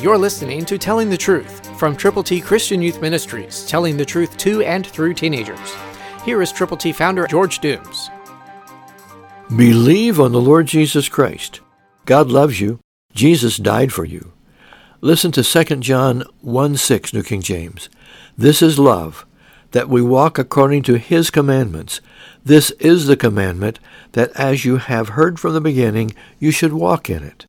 You're listening to Telling the Truth from Triple T Christian Youth Ministries, telling the truth to and through teenagers. Here is Triple T founder George Dooms. Believe on the Lord Jesus Christ. God loves you. Jesus died for you. Listen to 2 John 1 6, New King James. This is love, that we walk according to his commandments. This is the commandment, that as you have heard from the beginning, you should walk in it.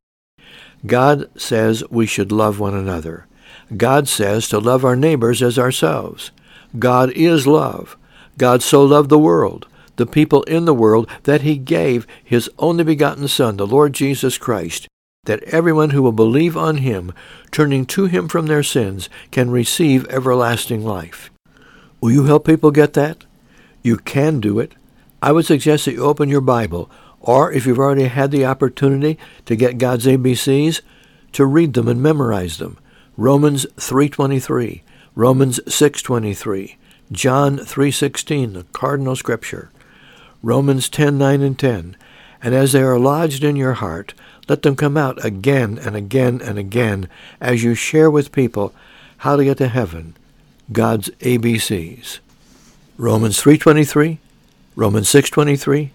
God says we should love one another. God says to love our neighbors as ourselves. God is love. God so loved the world, the people in the world, that he gave his only begotten Son, the Lord Jesus Christ, that everyone who will believe on him, turning to him from their sins, can receive everlasting life. Will you help people get that? You can do it. I would suggest that you open your Bible, or if you've already had the opportunity to get God's ABCs, to read them and memorize them. Romans 3.23, Romans 6.23, John 3.16, the cardinal scripture, Romans 10.9 and 10. And as they are lodged in your heart, let them come out again and again and again as you share with people how to get to heaven, God's ABCs. Romans 3.23, Romans 6.23,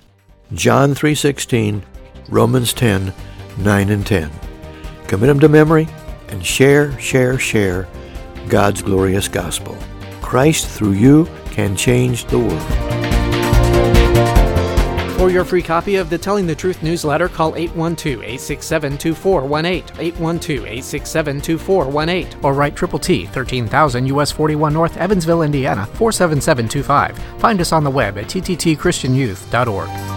John 3.16, Romans 10, 9 and 10. Commit them to memory and share, share, share God's glorious gospel. Christ through you can change the world. For your free copy of the Telling the Truth newsletter, call 812-867-2418, 812-867-2418, or write Triple T, 13,000 US 41 North, Evansville, Indiana, 47725. Find us on the web at tttchristianyouth.org.